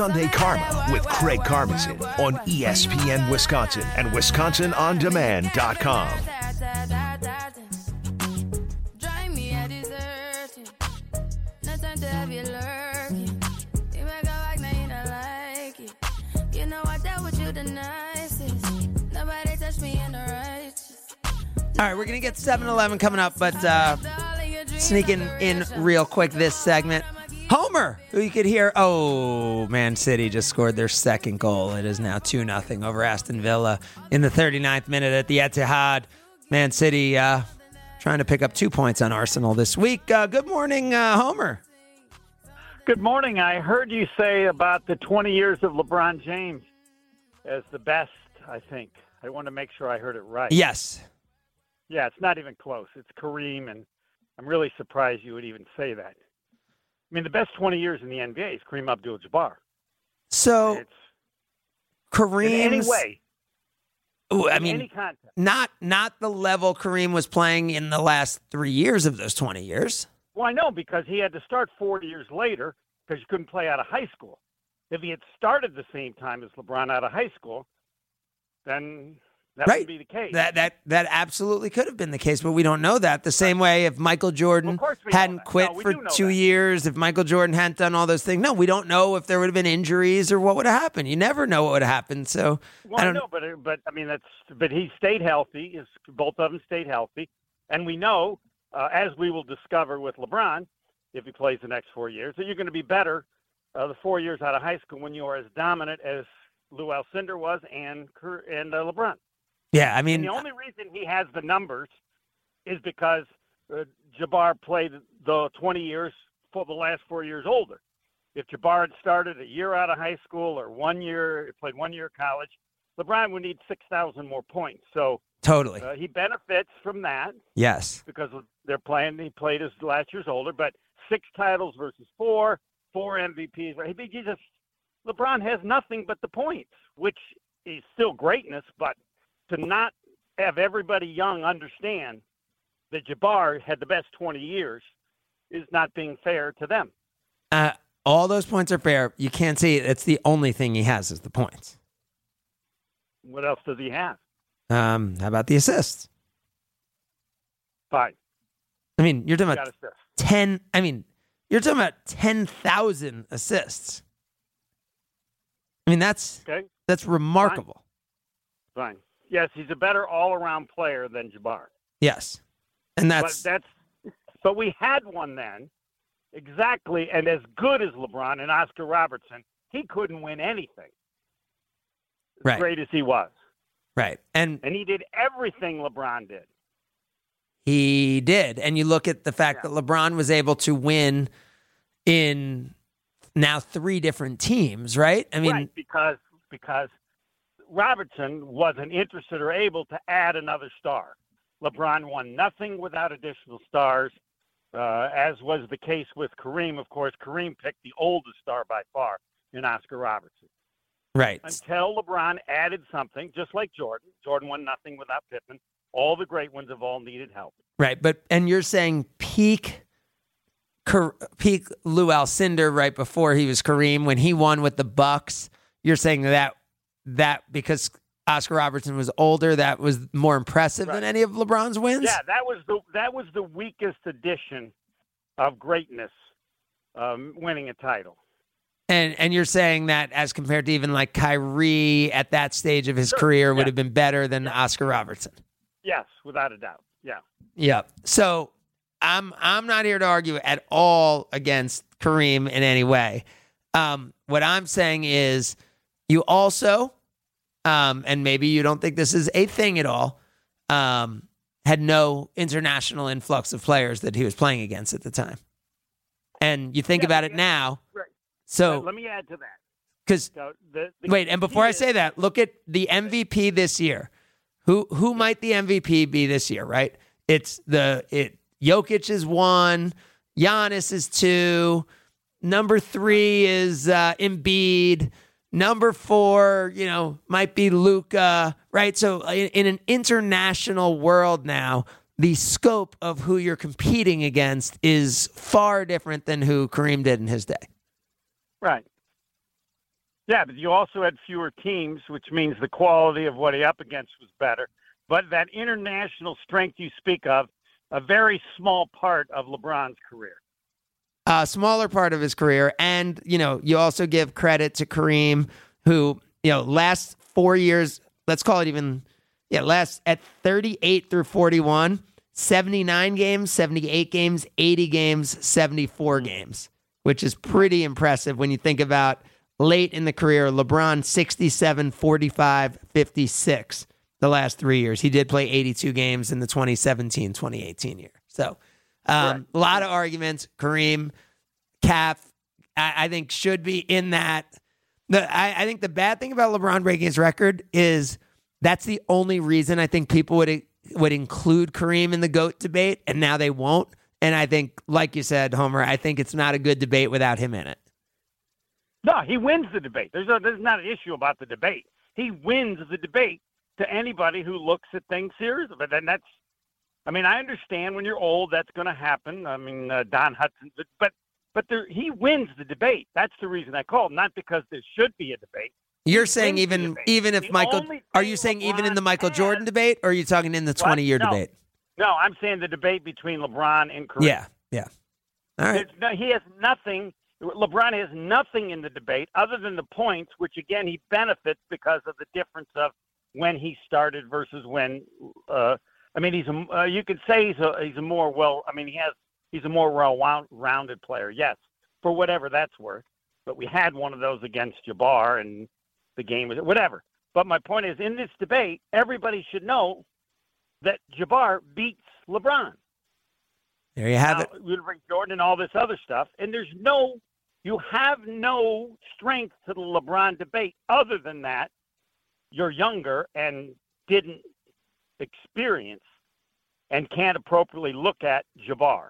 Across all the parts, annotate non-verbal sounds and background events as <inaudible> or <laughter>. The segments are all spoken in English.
Sunday Karma with Craig Karmazin on ESPN Wisconsin and WisconsinOnDemand.com. All right, we're going to get 7 Eleven coming up, but uh, sneaking in real quick this segment. Homer, who you could hear. Oh, Man City just scored their second goal. It is now 2 0 over Aston Villa in the 39th minute at the Etihad. Man City uh, trying to pick up two points on Arsenal this week. Uh, good morning, uh, Homer. Good morning. I heard you say about the 20 years of LeBron James as the best, I think. I want to make sure I heard it right. Yes. Yeah, it's not even close. It's Kareem, and I'm really surprised you would even say that. I mean, the best 20 years in the NBA is Kareem Abdul-Jabbar. So It's Kareem's. in any way, Ooh, I mean, not not the level Kareem was playing in the last three years of those 20 years. Well, I know because he had to start four years later because you couldn't play out of high school. If he had started the same time as LeBron out of high school, then that Right. would be the case. That that that absolutely could have been the case, but we don't know that. The same way if Michael Jordan Of course we know hadn't quit No, for two that. years, if Michael Jordan hadn't done all those things, no, we don't know if there would have been injuries or what would have happened. You never know what would have happened. So Well, I I don't know, but but I mean that's but he stayed healthy. Is both of them stayed healthy, and we know, uh, as we will discover with LeBron, if he plays the next four years, that you're going to be better uh, the four years out of high school when you are as dominant as Lou Alcindor was and and uh, LeBron. Yeah, I And mean the only reason he has the numbers is because uh, Jabbar played the 20 years for the last four years older. If Jabbar had started a year out of high school or one year, played one year of college, LeBron would need 6,000 more points. So totally. uh, he benefits from that yes. because they're playing. He played his last year's older, but six titles versus four, four MVPs. Right? He just LeBron has nothing but the points, which is still greatness. But to not have everybody young understand that Jabbar had the best 20 years is not being fair to them. Uh, all those points are fair. You can't see it. It's the only thing he has is the points. What else does he have? Um, how about the assists? Fine, I mean, you're talking about assist. 10 I mean, you're talking about 10,000 assists. I mean, that's Okay, that's remarkable. fine. Yes, he's a better all-around player than Jabbar. Yes. And that's but that's but we had one then exactly and as good as LeBron and Oscar Robertson, he couldn't win anything. As Right. great as he was. right. And And he did everything LeBron did. he did. And you look at the fact Yeah. that LeBron was able to win in now three different teams, right? I mean, right, because because Robertson wasn't interested or able to add another star. LeBron won nothing without additional stars, uh, as was the case with Kareem. Of course, Kareem picked the oldest star by far in Oscar Robertson. right. until LeBron added something, just like Jordan. Jordan won nothing without Pippen. All the great ones have all needed help. Right, but and you're saying peak peak Lou Alcindor right before he was Kareem when he won with the Bucks. You're saying that that because Oscar Robertson was older, that was more impressive than any of LeBron's wins. Yeah, that was the that was the weakest edition of greatness, um, winning a title. And and you're saying that as compared to even like Kyrie at that stage of his Sure, career would yeah. have been better than Oscar Robertson. Yes, without a doubt. Yeah. Yeah. So I'm I'm not here to argue at all against Kareem in any way. Um, what I'm saying is you also, um, and maybe you don't think this is a thing at all, um, had no international influx of players that he was playing against at the time. And you think Yeah, about it now. Right. So let me add to that. because So Wait, and before key I say that, look at the MVP this year. Who who might the MVP be this year? Right? It's the it. Jokic is one. Giannis is two. Number three is uh, Embiid. Number four, you know, might be Luka. Right? So uh, in, in an international world now, the scope of who you're competing against is far different than who Kareem did in his day. right. Yeah, but you also had fewer teams, which means the quality of what he up against was better. But that international strength you speak of, a very small part of LeBron's career. A smaller part of his career, and you know, you also give credit to Kareem, who you know, last four years, let's call it even, yeah, last at 38 through 41, 79 games, 78 games, 80 games, 74 hmm. games, which is pretty impressive when you think about late in the career. LeBron 67, 45, 56 the last three years. He did play 82 games in the 2017 2018 year. So, um, a lot of arguments. Kareem, Cap, I, I think should be in that. The, I, I think the bad thing about LeBron breaking his record is that's the only reason I think people would would include Kareem in the GOAT debate, and now they won't. And I think, like you said, Homer, I think it's not a good debate without him in it. No, he wins the debate. There's, a, there's not an issue about the debate. He wins the debate to anybody who looks at things seriously. But then that's, I mean, I understand when you're old that's going to happen. I mean, uh, Don Hudson, but but there, he wins the debate. That's the reason I called, not because there should be a debate. You're saying even even if The Michael, are you saying even in the Michael has- Jordan debate, or are you talking in the 20 year No. debate? No, I'm saying the debate between LeBron and Kareem. Yeah, yeah. All right. No, he has nothing. LeBron has nothing in the debate other than the points, which again he benefits because of the difference of when he started versus when. Uh, I mean, he's a. Uh, you could say he's a. He's a more well. I mean, he has. He's a more well-rounded player. Yes, for whatever that's worth. But we had one of those against Jabbar, and the game was whatever. But my point is, in this debate, everybody should know that Jabbar beats LeBron. There you have Now, it. We bring Jordan and all this other stuff, and there's no, you have no strength to the LeBron debate other than that you're younger and didn't experience and can't appropriately look at Jabbar.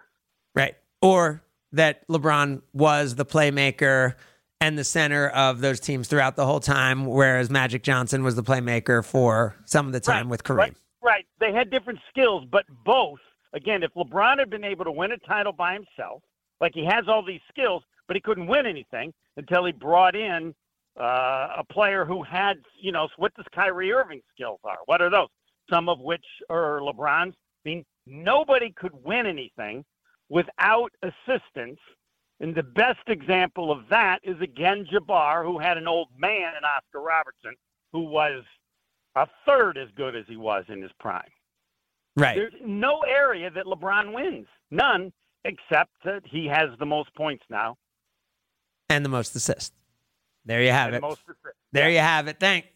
Right. Or that LeBron was the playmaker and the center of those teams throughout the whole time, whereas Magic Johnson was the playmaker for some of the time with Kareem. Right, right. They had different skills, but both. Again, if LeBron had been able to win a title by himself, like he has all these skills, but he couldn't win anything until he brought in uh, a player who had, you know, what does Kyrie Irving skills are? What are those? Some of which are LeBron's. I mean, nobody could win anything without assistance. And the best example of that is again Jabbar, who had an old man in Oscar Robertson, who was a third as good as he was in his prime. Right. There's no area that LeBron wins. None, except that he has the most points now. And the most assists. There you have and it. most assists. There you have it. Thank,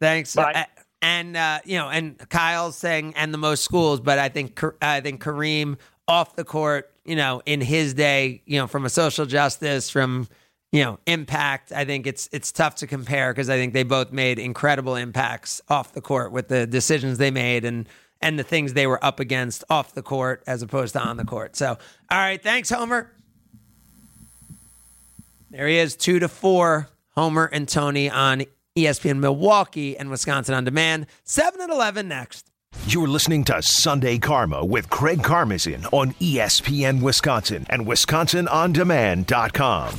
thanks. Bye. And uh, you know, and Kyle's saying and the most schools, but I think I think Kareem off the court, you know, in his day, you know, from a social justice, from you know, impact. I think it's it's tough to compare because I think they both made incredible impacts off the court with the decisions they made and and the things they were up against off the court as opposed to on the court. So, all right, thanks, Homer. There he is, two to four. Homer and Tony on ESPN Milwaukee and Wisconsin on demand. Seven and eleven next. You're listening to Sunday Karma with Craig Karmazin on ESPN Wisconsin and WisconsinOnDemand.com.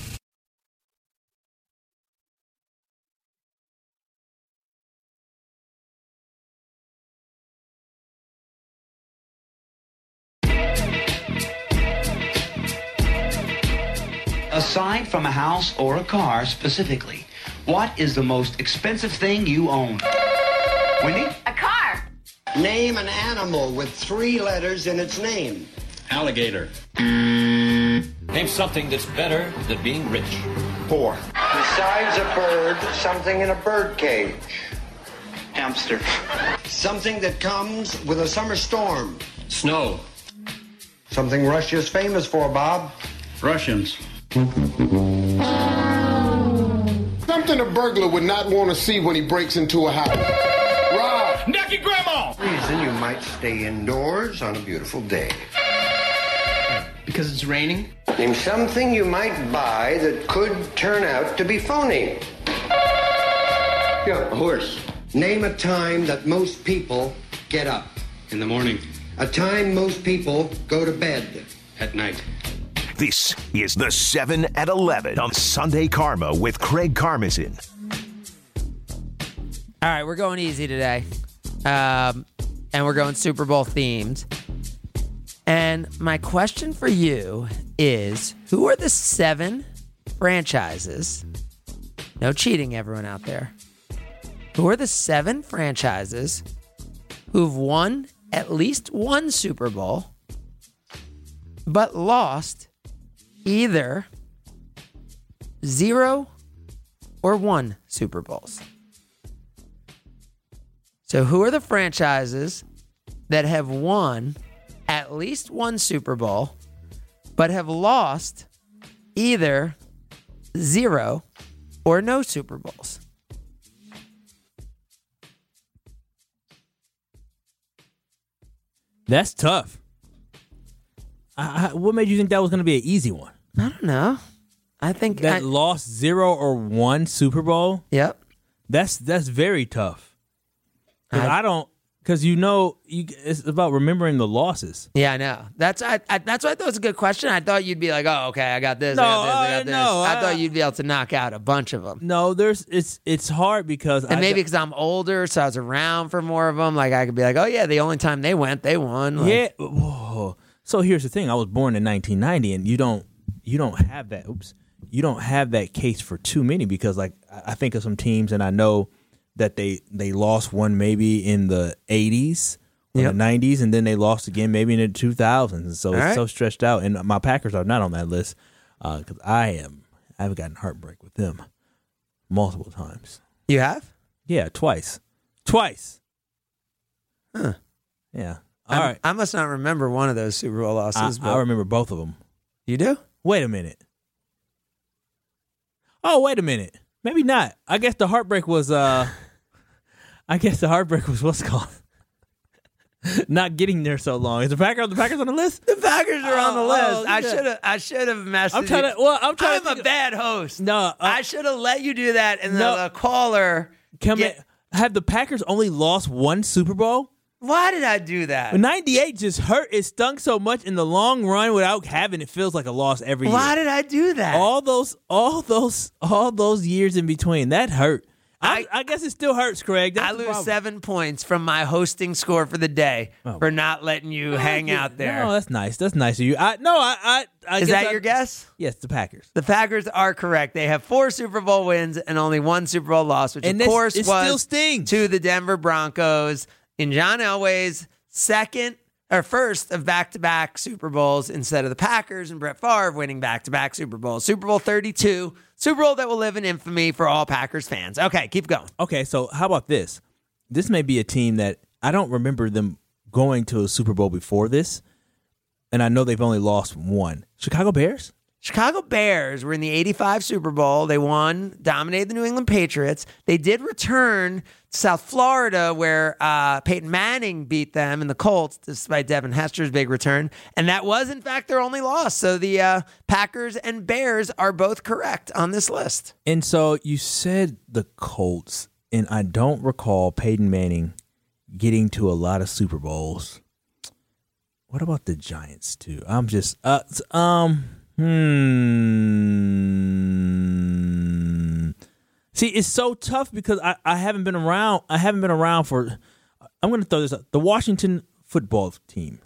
Aside from a house or a car specifically, what is the most expensive thing you own? Wendy? A car. Name an animal with three letters in its name. Alligator. Name something that's better than being rich. Poor. Besides a bird, something in a bird cage. Hamster. Something that comes with a summer storm. Snow. Something Russia's famous for, Bob. Russians. Something a burglar would not want to see when he breaks into a house. Rob, Naked grandma! Reason you might stay indoors on a beautiful day. Because it's raining? Name something you might buy that could turn out to be phony. Yeah, a horse. Name a time that most people get up. In the morning. A time most people go to bed. At night. This is the 7 at 11 on Sunday Karma with Craig Karmazin. All right, we're going easy today. Um, and we're going Super Bowl themed. And my question for you is who are the seven franchises? No cheating, everyone out there. Who are the seven franchises who've won at least one Super Bowl but lost either zero or one Super Bowls? So, who are the franchises that have won at least one Super Bowl, but have lost either zero or no Super Bowls? That's tough. I, I, what made you think that was going to be an easy one? I don't know. I think That I, lost zero or one Super Bowl. Yep. That's that's very tough. 'Cause I- I, don't because you know you, it's about remembering the losses. Yeah, I know. That's I, I that's why I thought it was a good question. I thought you'd be like, oh, okay, I got this. No, I got this. I uh, got this. no, I I- thought you'd be able to knock out a bunch of them. No, there's it's it's hard because And maybe because I'm older, so I was around for more of them. Like I could be like, oh yeah, the only time they went, they won. Like, yeah. whoa. So here's the thing: I was born in 1990, and you don't you don't have that. Oops, you don't have that case for too many because like I think of some teams, and I know that they they lost one maybe in the 80s. or Yep. the 90s, and then they lost again maybe in the 2000s. And so All it's right. so stretched out. And my Packers are not on that list uh, because I am. I've gotten heartbreak with them multiple times. You have? Yeah, twice. Twice. Huh. Yeah. All right. I must not remember one of those Super Bowl I, losses. but I remember both of them. you do? Wait a minute. Oh, wait a minute. Maybe not. I guess the heartbreak was uh <laughs> I guess the heartbreak was what's called <laughs> not getting there so long. Is the Packers the Packers on the list? The Packers are on the Oh, list. oh, I should have. I should have messaged. I'm trying you. to well, I'm trying I'm to a bad host. No, uh, I should have let you do that, and No. the, the caller. Come get- have the Packers only lost one Super Bowl? Why did I do that? 98 just hurt. It stunk so much in the long run without having it feels like a loss every year. Why did I do that? all those all those all those years in between that hurt. I, I guess it still hurts, Craig. That's I lose problem. seven points from my hosting score for the day Oh. for not letting you oh, hang Yeah, out there. No, that's nice. That's nice of you. I no, I, I, I Is that your guess? Yes, the Packers. The Packers are correct. They have four Super Bowl wins and only one Super Bowl loss, which And of this- course was to the Denver Broncos in John Elway's second or first of back-to-back Super Bowls instead of the Packers and Brett Favre winning back-to-back Super Bowls. Super Bowl 32, Super Bowl that will live in infamy for all Packers fans. Okay, keep going. Okay, so how about this? This may be a team that I don't remember them going to a Super Bowl before this, and I know they've only lost one. Chicago Bears. Chicago Bears were in the 85 Super Bowl. They won, dominated the New England Patriots. They did return to South Florida where uh, Peyton Manning beat them in the Colts, despite Devin Hester's big return. And that was, in fact, their only loss. So the uh, Packers and Bears are both correct on this list. And so you said the Colts, and I don't recall Peyton Manning getting to a lot of Super Bowls. What about the Giants too? I'm just uh um hmm. See, it's so tough because I, I haven't been around. I haven't been around for. I'm going to throw this up. The Washington football team.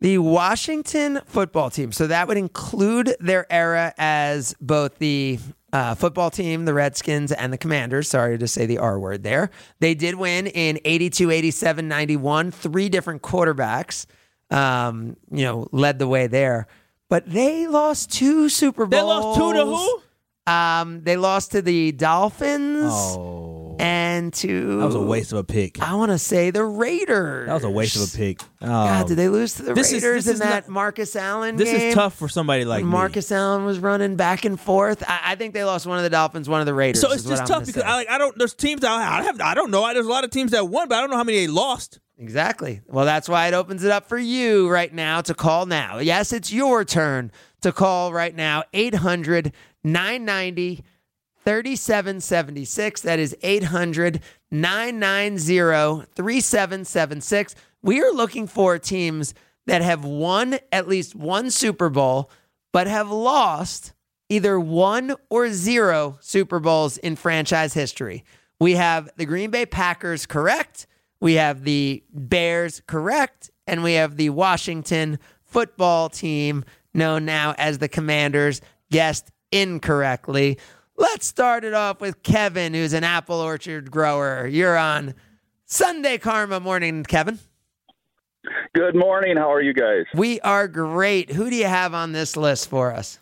The Washington football team. So that would include their era as both the uh, football team, the Redskins, and the Commanders. Sorry to say the R word there. They did win in 82, 87, 91. Three different quarterbacks, um, you know, led the way there. But they lost two Super Bowls. They lost two to who? Um, they lost to the Dolphins Oh, and to. that was a waste of a pick. I want to say the Raiders. That was a waste of a pick. Oh, God, did they lose to the This is- Raiders this in is that not- Marcus Allen This game? is tough for somebody like when me. Marcus Allen was running back and forth. I, I think they lost one of the Dolphins, one of the Raiders. So it's is just I'm tough because say. I like I don't. There's teams that I, I have. I don't know. There's a lot of teams that won, but I don't know how many they lost. Exactly. Well, that's why it opens it up for you right now to call now. Yes, it's your turn to call right now. 800 990 3776. That is 800 990 3776. We are looking for teams that have won at least one Super Bowl, but have lost either one or zero Super Bowls in franchise history. We have the Green Bay Packers correct. We have the Bears correct. And we have the Washington football team, known now as the Commanders, guessed incorrectly. Let's start it off with Kevin, who's an apple orchard grower. You're on Sunday Karma Morning, Kevin. Good morning. How are you guys? We are great. Who do you have on this list for us?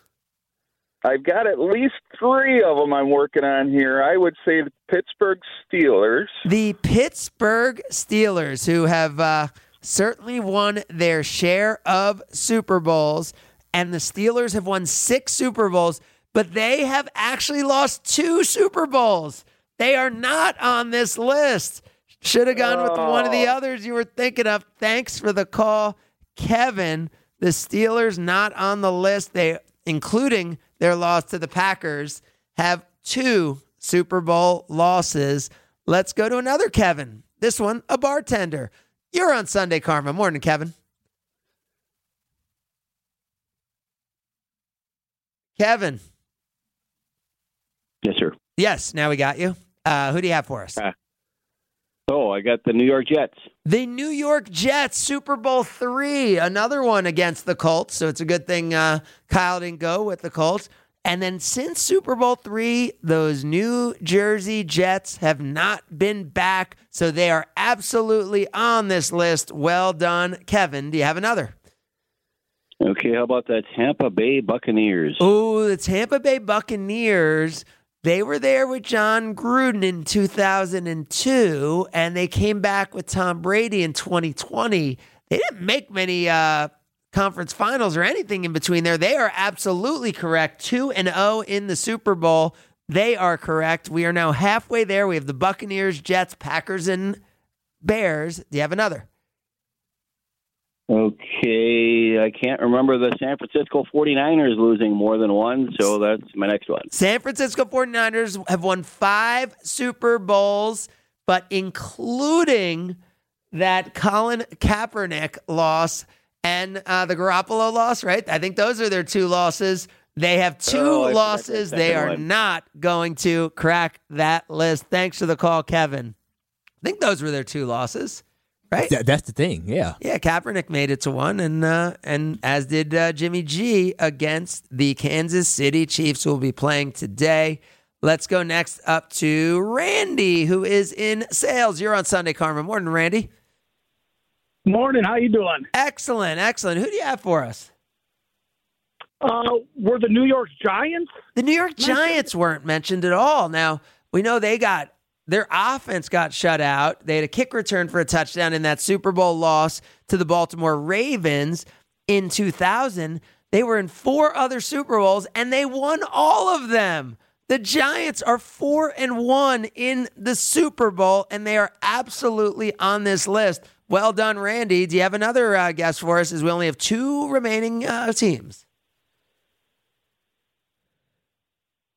I've got at least three of them I'm working on here. I would say the Pittsburgh Steelers. The Pittsburgh Steelers, who have uh, certainly won their share of Super Bowls, and the Steelers have won six Super Bowls, but they have actually lost two Super Bowls. They are not on this list. Should have gone with one of the others you were thinking of. Thanks for the call, Kevin. The Steelers not on the list. They, including their loss to the Packers, have two Super Bowl losses. Let's go to another Kevin. This one, a bartender. You're on Sunday Karma. Morning, Kevin. Kevin. Yes, sir. Yes, now we got you. Uh, who do you have for us? Uh, oh, I got the New York Jets. The New York Jets, Super Bowl three, another one against the Colts. So it's a good thing uh, Kyle didn't go with the Colts. And then since Super Bowl three, those New Jersey Jets have not been back. So they are absolutely on this list. Well done, Kevin. Do you have another? Okay, how about the Tampa Bay Buccaneers? Oh, the Tampa Bay Buccaneers. They were there with Jon Gruden in 2002, and they came back with Tom Brady in 2020. They didn't make many uh, conference finals or anything in between there. They are absolutely correct. 2 and 0 in the Super Bowl. They are correct. We are now halfway there. We have the Buccaneers, Jets, Packers, and Bears. Do you have another? Okay, I can't remember the San Francisco 49ers losing more than one, so that's my next one. San Francisco 49ers have won five Super Bowls, but including that Colin Kaepernick loss and uh, the Garoppolo loss, right? I think those are their two losses. They have two Oh, losses. They are one. not going to crack that list. Thanks for the call, Kevin. I think those were their two losses, right? Th- that's the thing. Yeah. Yeah, Kaepernick made it to one, and uh, and as did uh, Jimmy G against the Kansas City Chiefs, who will be playing today. Let's go next up to Randy, who is in sales. You're on Sunday Karma. Morning, Randy. Morning. How you doing? Excellent, excellent. Who do you have for us? Uh, were the New York Giants? The New York Giants weren't mentioned at all. Now, we know they got their offense got shut out. They had a kick return for a touchdown in that Super Bowl loss to the Baltimore Ravens in 2000. They were in four other Super Bowls and they won all of them. The Giants are 4 and 1 in the Super Bowl and they are absolutely on this list. Well done, Randy. Do you have another uh, guess for us as we only have two remaining uh, teams?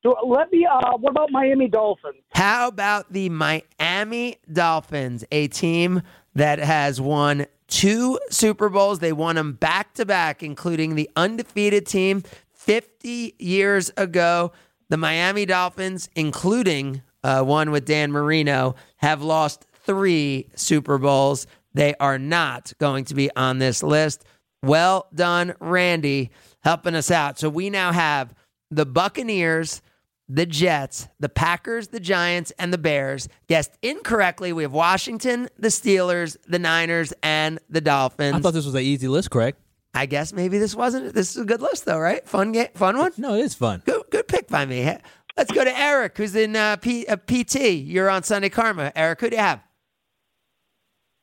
So let me. Uh, what about Miami Dolphins? How about the Miami Dolphins, a team that has won two Super Bowls? They won them back to back, including the undefeated team 50 years ago. The Miami Dolphins, including uh, one with Dan Marino, have lost three Super Bowls. They are not going to be on this list. Well done, Randy, helping us out. So we now have the Buccaneers, the Jets, the Packers, the Giants, and the Bears. Guessed incorrectly. We have Washington, the Steelers, the Niners, and the Dolphins. I thought this was an easy list, Craig. I guess maybe this wasn't. This is a good list, though, right? Fun game, fun one. No, it is fun. Good, good pick by me. Let's go to Eric, who's in uh, P, uh, PT. You're on Sunday Karma. Eric, who do you have?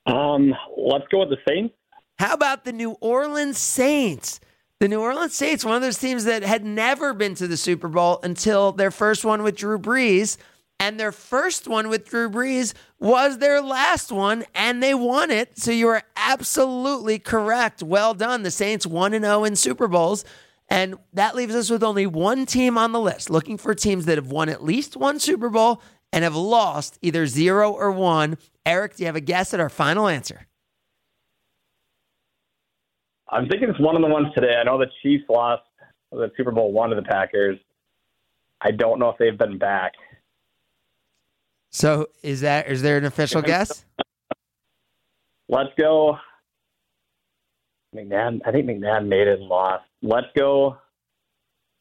Um, let's go with the Saints. How about the New Orleans Saints? The New Orleans Saints, one of those teams that had never been to the Super Bowl until their first one with Drew Brees. And their first one with Drew Brees was their last one, and they won it. So you are absolutely correct. Well done. The Saints 1 0 in Super Bowls. And that leaves us with only one team on the list, looking for teams that have won at least one Super Bowl and have lost either zero or one. Eric, do you have a guess at our final answer? I'm thinking it's one of the ones today. I know the Chiefs lost the Super Bowl one to the Packers. I don't know if they've been back. So is that is there an official guess? Let's go. McNabb. I think McNabb made it and lost. Let's go.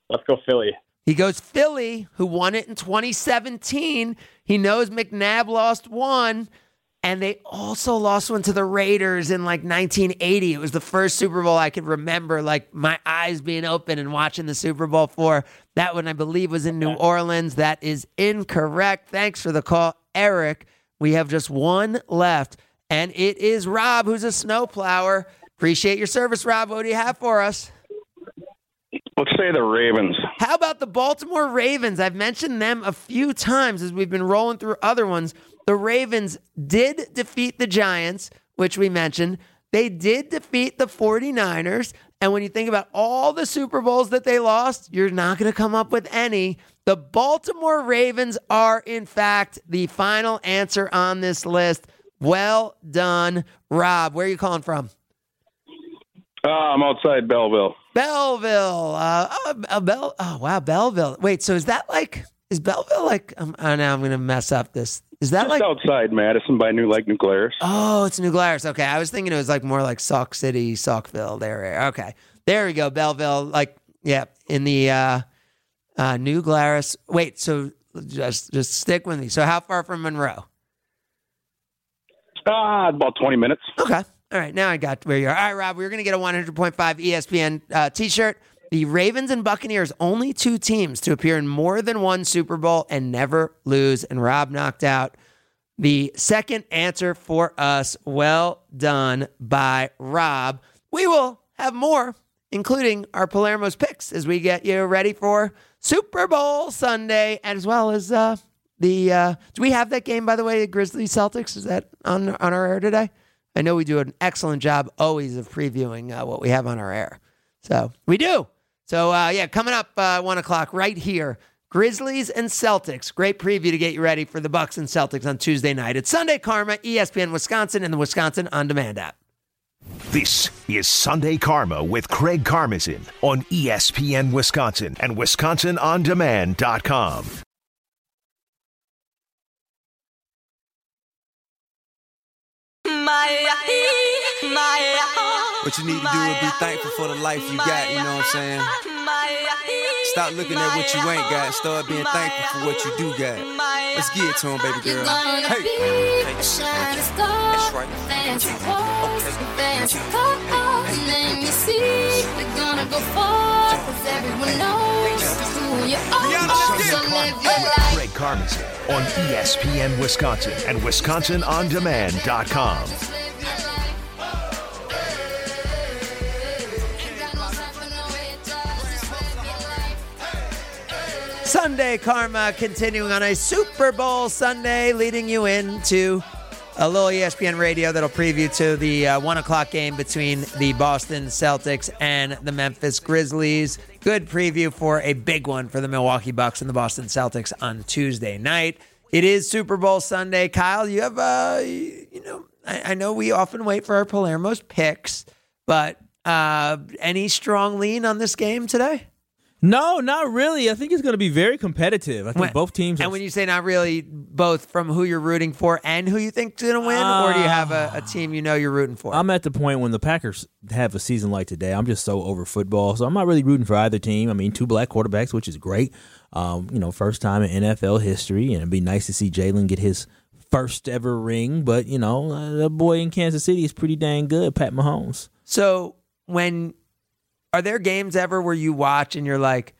Let's go Philly. He goes Philly, who won it in 2017. He knows McNabb lost one, and they also lost one to the Raiders in like 1980. It was the first Super Bowl I could remember, like my eyes being open and watching the Super Bowl for. That one, I believe, was in New Orleans. That is incorrect. Thanks for the call, Eric. We have just one left, and it is Rob, who's a snowplower. Appreciate your service, Rob. What do you have for us? Let's say the Ravens. How about the Baltimore Ravens? I've mentioned them a few times as we've been rolling through other ones. The Ravens did defeat the Giants, which we mentioned. They did defeat the 49ers. And when you think about all the Super Bowls that they lost, you're not going to come up with any. The Baltimore Ravens are, in fact, the final answer on this list. Well done, Rob. Where are you calling from? Uh, I'm outside Belleville. Belleville. Uh, uh, Bell. Oh wow, Belleville. Wait, so is that like? Is Belleville like? Um, oh, now I'm gonna mess up this. Is that Just like? outside Madison by New Lake New Glarus. Oh, it's New Glarus. Okay, I was thinking it was like more like Sauk City, Saukville area. Okay, there we go, Belleville. Like, yeah, in the uh, uh, New Glarus. Wait, so just just stick with me. So how far from Monroe? Ah, about 20 minutes. Okay. All right, now I got where you are. All right, Rob, we're going to get a 100.5 ESPN uh, t shirt. The Ravens and Buccaneers, only two teams to appear in more than one Super Bowl and never lose. And Rob knocked out the second answer for us. Well done by Rob. We will have more, including our Palermo's picks, as we get you ready for Super Bowl Sunday, as well as uh, the. Uh, do we have that game, by the way, The Grizzlies Celtics? Is that on, on our air today? I know we do an excellent job always of previewing uh, what we have on our air. So we do. So uh, yeah, coming up uh, one o'clock right here. Grizzlies and Celtics. Great preview to get you ready for the Bucks and Celtics on Tuesday night. It's Sunday Karma, ESPN Wisconsin, and the Wisconsin On Demand app. This is Sunday Karma with Craig Karmazin on ESPN Wisconsin and WisconsinOnDemand.com. What you need to do is be thankful for the life you got, you know what I'm saying? Stop looking at what you ain't got start being thankful for what you do got. Let's get it to him, baby girl. Hey. That's right. Fancy clothes, fancy cars, name you see. We're gonna go far, cause everyone knows who you are. So live your life. Craig Karmazin on ESPN Wisconsin and WisconsinOnDemand.com. Sunday Karma continuing on a Super Bowl Sunday, leading you into a little ESPN radio that'll preview to the uh, one o'clock game between the Boston Celtics and the Memphis Grizzlies. Good preview for a big one for the Milwaukee Bucks and the Boston Celtics on Tuesday night. It is Super Bowl Sunday. Kyle, you have, uh, you know, I, I know we often wait for our Palermo's picks, but uh, any strong lean on this game today? No, not really. I think it's going to be very competitive. I think When- both teams. And when you say not really, both from who you're rooting for and who you think's going to win, or do you have a, a team you know you're rooting for? I'm at the point when the Packers have a season like today. I'm just so over football, so I'm not really rooting for either team. I mean, two black quarterbacks, which is great. Um, you know, first time in NFL history, and it'd be nice to see Jalen get his first ever ring. But you know, uh, the boy in Kansas City is pretty dang good, Pat Mahomes. So when are there games ever where you watch and you're like,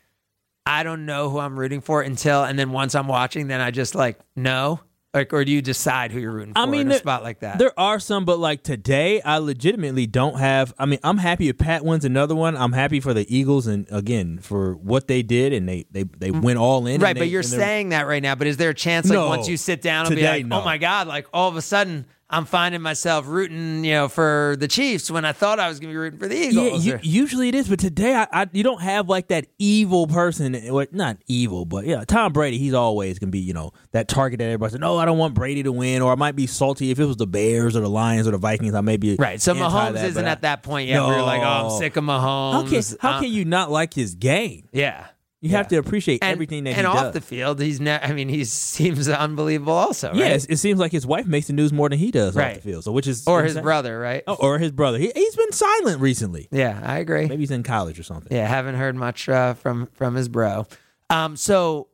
I don't know who I'm rooting for until, and then once I'm watching, then I just like know, like, or do you decide who you're rooting for I mean, in a spot like that? There are some, but like today, I legitimately don't have. I mean, I'm happy if Pat wins another one. I'm happy for the Eagles and again for what they did, and they they they mm. went all in. Right, and but you're saying that right now. But is there a chance, like, No. once you sit down and be Today, like, no. oh my God, like all of a sudden I'm finding myself rooting, you know, for the Chiefs when I thought I was going to be rooting for the Eagles? Yeah, or- u- usually it is, but today I, I you don't have like that evil person. Or not evil, but yeah, Tom Brady. He's always gonna be you know that target that everybody says. No, I don't want Brady to win, or I might be salty if it was the Bears or the Lions or the Vikings. I may be Right. So Mahomes that, isn't I- at that point yet where you're like, oh, I'm sick of How Mahomes. can how Uh, can you not like his game? Yeah. You have to appreciate and, everything that and he off the field, he's ne- I mean, he seems unbelievable. Also, right? Yes, it seems like his wife makes the news more than he does off the field. So which is or his insane. brother, right? Oh, or his brother. He, he's been silent recently. Yeah, I agree. Maybe he's in college or something. Yeah, haven't heard much uh, from from his bro. Um, so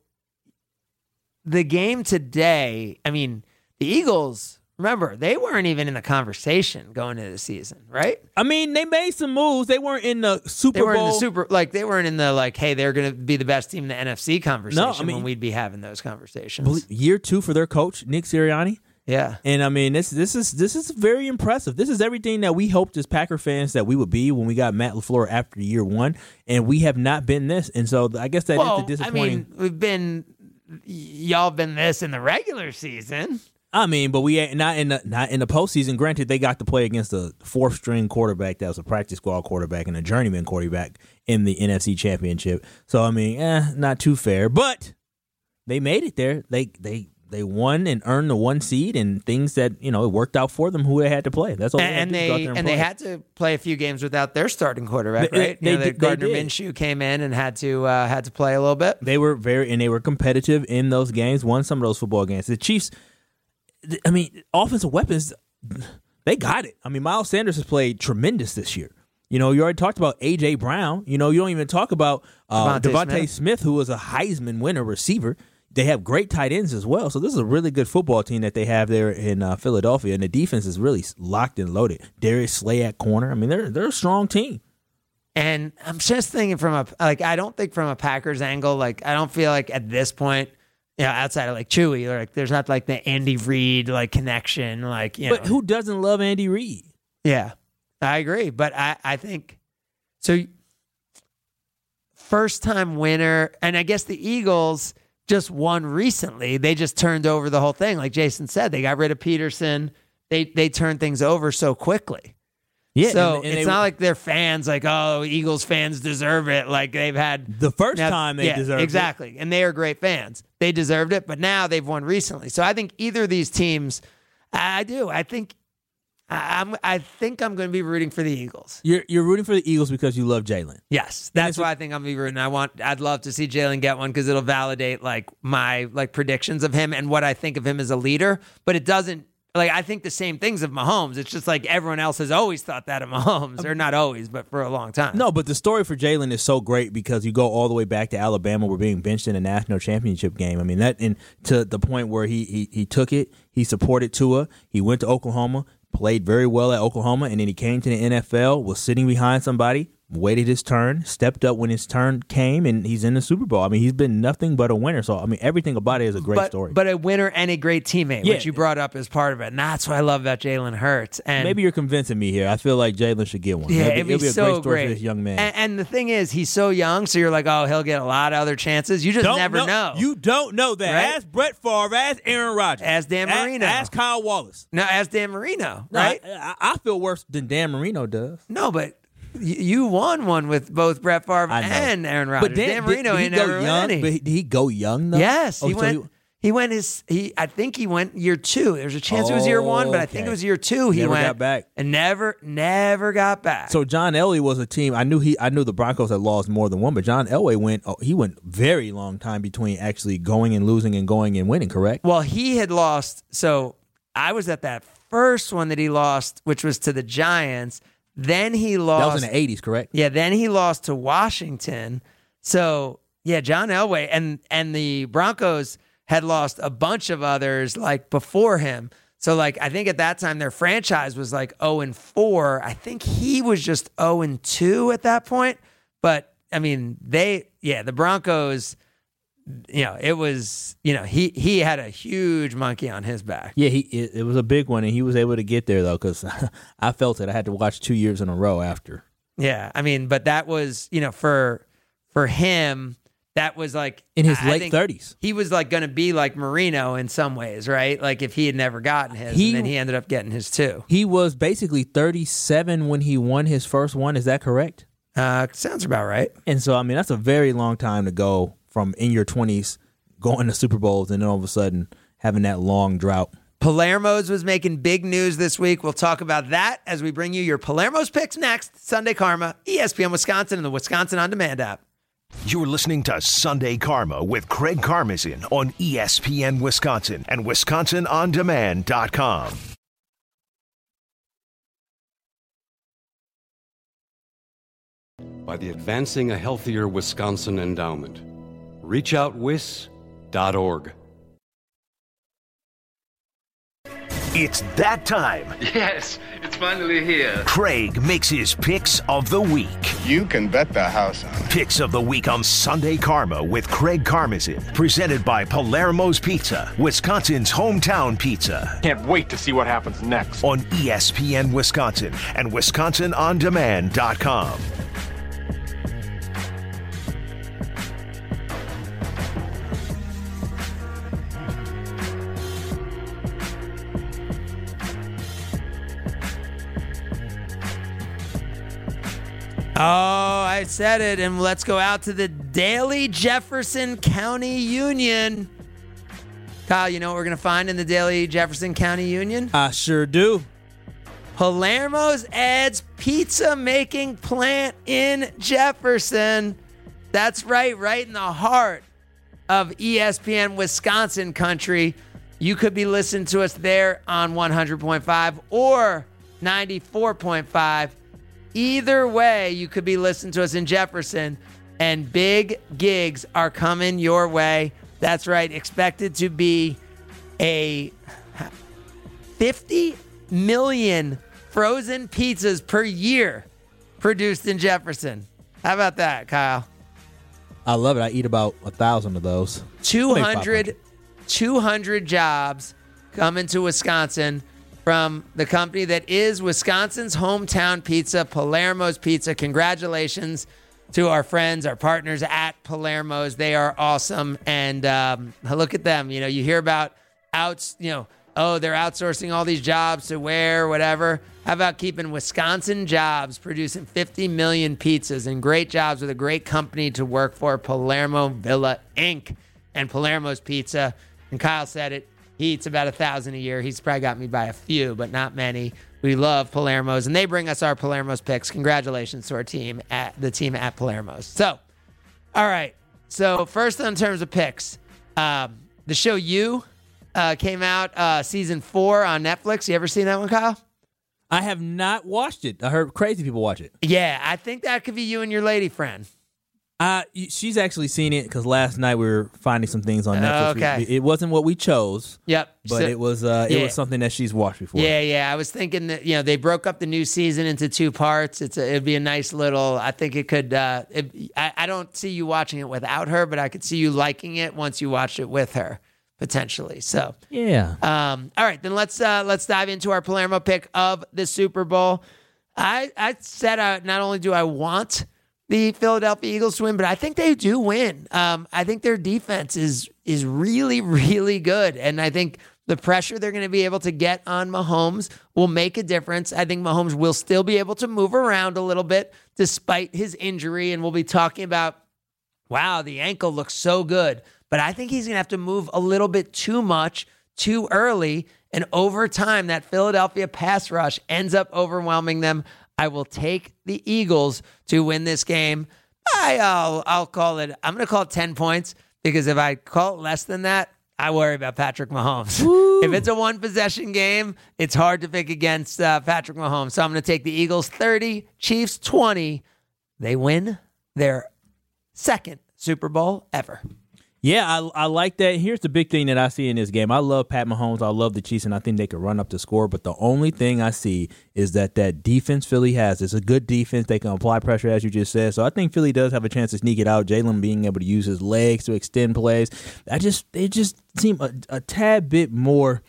the game today, I mean, the Eagles. Remember, they weren't even in the conversation going into the season, right? I mean, they made some moves. They weren't in the Super They weren't Bowl. in the super, like they weren't in the like, hey, they're going to be the best team in the NFC conversation No, I mean- when we'd be having those conversations. Year two for their coach Nick Sirianni. Yeah, And I mean, this this is this is very impressive. This is everything that we hoped as Packer fans that we would be when we got Matt Lafleur after year one, and we have not been this. And so I guess that is well, the I disappointing. mean, we've been y'all been this in the regular season. I mean, but we ain't not in the not in the postseason. Granted, they got to play against a fourth string quarterback that was a practice squad quarterback and a journeyman quarterback in the NFC Championship. So I mean, eh, not too fair, but they made it there. They they they won and earned the one seed and things that you know it worked out for them who they had to play. That's all. and, they, and had to do go out they and, and they had to play a few games without their starting quarterback, They- right? they you know, did- Gardner. Minshew came in and had to uh, had to play a little bit. They were very and they were competitive in those games. Won some of those football games. The Chiefs, I mean, offensive weapons, they got it. I mean, Miles Sanders has played tremendous this year. You know, you already talked about AJ Brown. You know, you don't even talk about uh, DeVonta Smith. Smith. who was a Heisman winner receiver. They have great tight ends as well. So this is a really good football team that they have there in uh, Philadelphia, and the defense is really locked and loaded. Darius Slay at corner. I mean, they're they're a strong team. And I'm just thinking from a like I don't think from a Packers angle, like I don't feel like at this point, you know, outside of like Chewy, like there's not like the Andy Reid like connection, like you But know. who doesn't love Andy Reid? Yeah, I agree. But I, I think so. First time winner, and I guess the Eagles just won recently. They just turned over the whole thing. Like Jason said, they got rid of Pederson. They they turned things over so quickly. Yeah, So and- and it's they- not like their fans like, oh, Eagles fans deserve it. Like they've had The first now- time they yeah, deserved it. exactly, and they are great fans. They deserved it, but now they've won recently. So I think either of these teams, I do. I think I- I'm. I think I'm going to be rooting for the Eagles. You're you're rooting for the Eagles because you love Jalen. Yes, that's why I think I'm gonna be rooting. I want. I'd love to see Jalen get one because it'll validate like my like predictions of him and what I think of him as a leader. But it doesn't. Like I think the same things of Mahomes. It's just like everyone else has always thought that of Mahomes, or not always, but for a long time. No, but the story for Jalen is so great because you go all the way back to Alabama, where being benched in a national championship game. I mean that, and to the point where he he he took it, he supported Tua, he went to Oklahoma, played very well at Oklahoma, and then he came to the NFL, was sitting behind somebody, waited his turn, stepped up when his turn came, and he's in the Super Bowl. I mean, he's been nothing but a winner. So I mean, everything about it is a great but, story. But a winner and a great teammate, Yeah. which you brought up as part of it, and that's what I love about Jalen Hurts. And Maybe you're convincing me here. I feel like Jalen should get one. Yeah, It'll it'd be, it'll be a great story for this young man. And, and the thing is, he's so young, so you're like, oh, he'll get a lot of other chances. You just Don't never know. You don't know that. Right? Ask Brett Favre. Ask Aaron Rodgers. Ask Dan Marino. Ask Kyle Wallace. No, as Dan Marino, right? I, I I feel worse than Dan Marino does. No, but you won one with both Brett Favre and Aaron Rodgers. But Dan, Dan, Marino did, did ain't he go young? But he- did he go young though? Yes, Oh, he so went. He went his. He. I think he went year two. There's a chance it was year one, but I think Okay. it was year two. He Never went got back. and never, never got back. So John Elway was a team. I knew he. I knew the Broncos had lost more than one, but John Elway went. Oh, he went very long time between actually going and losing and going and winning. Correct. Well, he had lost. So I was at that first one that he lost, which was to the Giants. Then he lost. That was in the eighties, correct? Yeah, then he lost to Washington. So yeah, John Elway and and the Broncos had lost a bunch of others like before him. So like I think at that time their franchise was like 0 and 4. I think he was just 0 and 2 at that point. But I mean, they yeah, the Broncos you know, it was, you know, he he had a huge monkey on his back. Yeah, he it, it was a big one, and he was able to get there though, because <laughs> I felt it. I had to watch two years in a row after. Yeah, I mean, but that was, you know, for for him, that was like In his I late think 30s. He was like going to be like Marino in some ways, right? Like if he had never gotten his, He- and then he ended up getting his too. He was basically thirty seven when he won his first one. Is that correct? Uh, sounds about right. And so, I mean, that's a very long time to go from in your 20s going to Super Bowls and then all of a sudden having that long drought. Palermo's was making big news this week. We'll talk about that as we bring you your Palermo's picks next. Sunday Karma, ESPN Wisconsin, and the Wisconsin On Demand app. You're listening to Sunday Karma with Craig Karmazin on ESPN Wisconsin and WisconsinOnDemand.com. by the Advancing a Healthier Wisconsin Endowment. ReachOutWis.org. It's that time. Yes, it's finally here. Craig makes his picks of the week. You can bet the house on it. Picks of the week on Sunday Karma with Craig Karmazin, presented by Palermo's Pizza, Wisconsin's hometown pizza. Can't wait to see what happens next. On ESPN Wisconsin and WisconsinOnDemand.com. Oh, I said it. And let's go out to the Daily Jefferson County Union. Kyle, you know what we're going to find in the Daily Jefferson County Union? I sure do. Palermo's adds pizza making plant in Jefferson. That's right, right in the heart of ESPN Wisconsin country. You could be listening to us there on 100.5 or 94.5. Either way, you could be listening to us in Jefferson, and big gigs are coming your way. That's right, expected to be a 50 million frozen pizzas per year produced in Jefferson. How about that, Kyle? I love it. I eat about a thousand of those. Maybe 200, 200 jobs coming to Wisconsin from the company that is Wisconsin's hometown pizza, Palermo's Pizza. Congratulations to our friends, our partners at Palermo's. They are awesome. And um, look at them. You know, you hear about outs, you know, oh, they're outsourcing all these jobs to where, whatever. How about keeping Wisconsin jobs producing 50 million pizzas and great jobs with a great company to work for, Palermo Villa Inc. and Palermo's Pizza. And Kyle said it. He eats about a thousand a year. He's probably got me by a few, but not many. We love Palermo's, and they bring us our Palermo's picks. Congratulations to our team at the team at Palermo's. So, all right. So first, in terms of picks, um, the show You uh, came out uh, season four on Netflix. You ever seen that one, Kyle? I have not watched it. I heard crazy people watch it. Yeah, I think that could be you and your lady friend. Uh, she's actually seen it because last night we were finding some things on Netflix. We- It wasn't what we chose. Yep. But So- it was uh, it yeah. was something that she's watched before. Yeah, yeah. I was thinking that you know they broke up the new season into two parts. It's a, it'd be a nice little. I think it could. Uh, it, I, I don't see you watching it without her, but I could see you liking it once you watch it with her potentially. So Yeah. Um, all right, then let's uh, let's dive into our Palermo pick of the Super Bowl. I I said uh, not only do I want the Philadelphia Eagles to win, but I think they do win. Um, I think their defense is is really <laughs> really good, and I think the pressure they're going to be able to get on Mahomes will make a difference. I think Mahomes will still be able to move around a little bit despite his injury, and we'll be talking about wow, the ankle looks so good. But I think he's going to have to move a little bit too much too early. And over time, that Philadelphia pass rush ends up overwhelming them. I will take the Eagles to win this game. I, I'll, I'll call it, I'm going to call it 10 points because if I call it less than that, I worry about Patrick Mahomes. if it's a one possession game, it's hard to pick against uh, Patrick Mahomes. So I'm going to take the Eagles 30, Chiefs 20. They win their second Super Bowl ever. Yeah, I, I like that. Here's the big thing that I see in this game. I love Pat Mahomes. I love the Chiefs, and I think they can run up the score. But the only thing I see is that that defense Philly has It's a good defense. They can apply pressure, as you just said. So I think Philly does have a chance to sneak it out. Jalen being able to use his legs to extend plays. I just they just seem a, a tad bit more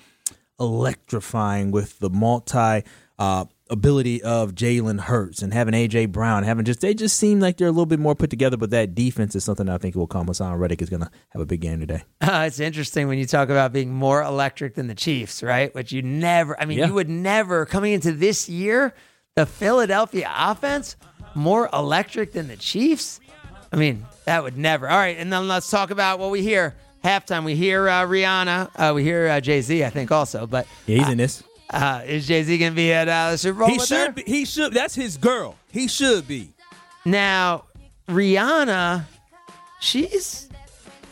electrifying with the multi. Uh, ability of Jalen Hurts and having AJ Brown, having just they just seem like they're a little bit more put together. But that defense is something I think will come. Haason Reddick is going to have a big game today. Uh, <laughs> it's interesting when you talk about being more electric than the Chiefs, right? Which you never, I mean, Yeah. you would never, coming into this year, the Philadelphia offense more electric than the Chiefs. I mean, that would never. All right, and then let's talk about what we hear halftime. We hear uh, Rihanna, uh, we hear uh, Jay Z, I think also, but Yeah, he's in this. Uh, is Jay Z to be at uh, the Super Bowl? He with her? should be. He should. That's his girl. He should be. Now, Rihanna she's.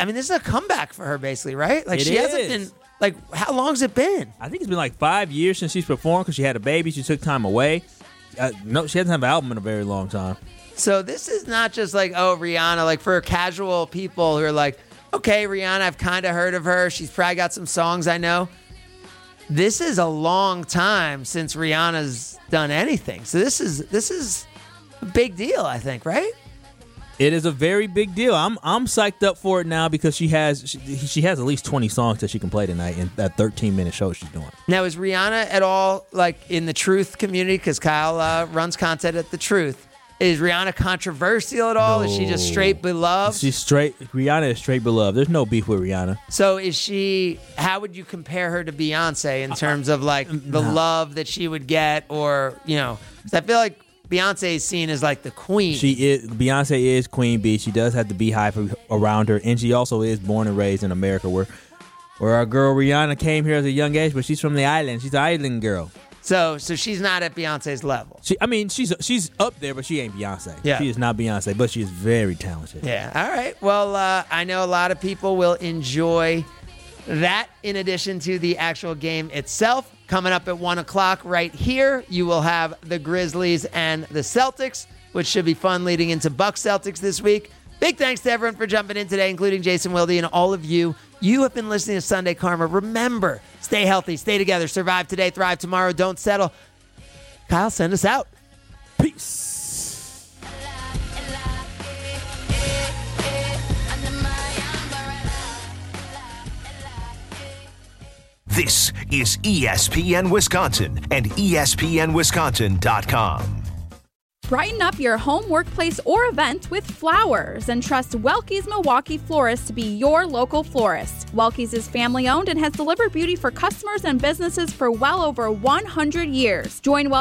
I mean, this is a comeback for her, basically, right? Like It she hasn't been. Like, how long's it been? I think it's been like five years since she's performed because she had a baby. She took time away. Uh, no, she hasn't had an album in a very long time. So this is not just like, oh, Rihanna. Like for casual people who are like, okay, Rihanna, I've kind of heard of her. She's probably got some songs I know. This is a long time since Rihanna's done anything. So this is this is a big deal, I think, right? It is a very big deal. I'm I'm psyched up for it now because she has she, she has at least 20 songs that she can play tonight in that 13 minute show she's doing. Now, is Rihanna at all like in the Truth community? Because Kyle uh, runs content at the Truth. Is Rihanna controversial at all? Is she just straight beloved? She's straight. Rihanna is straight beloved. There's no beef with Rihanna. So is she? How would you compare her to Beyonce in terms of like the nah. love that she would get, or you know? 'cause I feel like Beyonce is seen as like the queen. She is Beyonce is Queen Bee. She does have the beehive around her, and she also is born and raised in America, where where our girl Rihanna came here as a young age, but she's from the island. She's an island girl. So so she's not at Beyonce's level. She, I mean, she's she's up there, but she ain't Beyonce. Yeah. she is not Beyonce, but she is very talented. Yeah. All right. Well, uh, I know a lot of people will enjoy that in addition to the actual game itself. Coming up at one o'clock right here, you will have the Grizzlies and the Celtics, which should be fun leading into Bucks Celtics this week. Big thanks to everyone for jumping in today, including Jason Wilde and all of you. You have been listening to Sunday Karma. Remember, stay healthy, stay together, survive today, thrive tomorrow, don't settle. Kyle, send us out. Peace. This is ESPN Wisconsin and ESPNWisconsin.com. Brighten up your home, workplace, or event with flowers and trust Welke's Milwaukee Florist to be your local florist. Welke's is family owned and has delivered beauty for customers and businesses for well over 100 years. Join Welke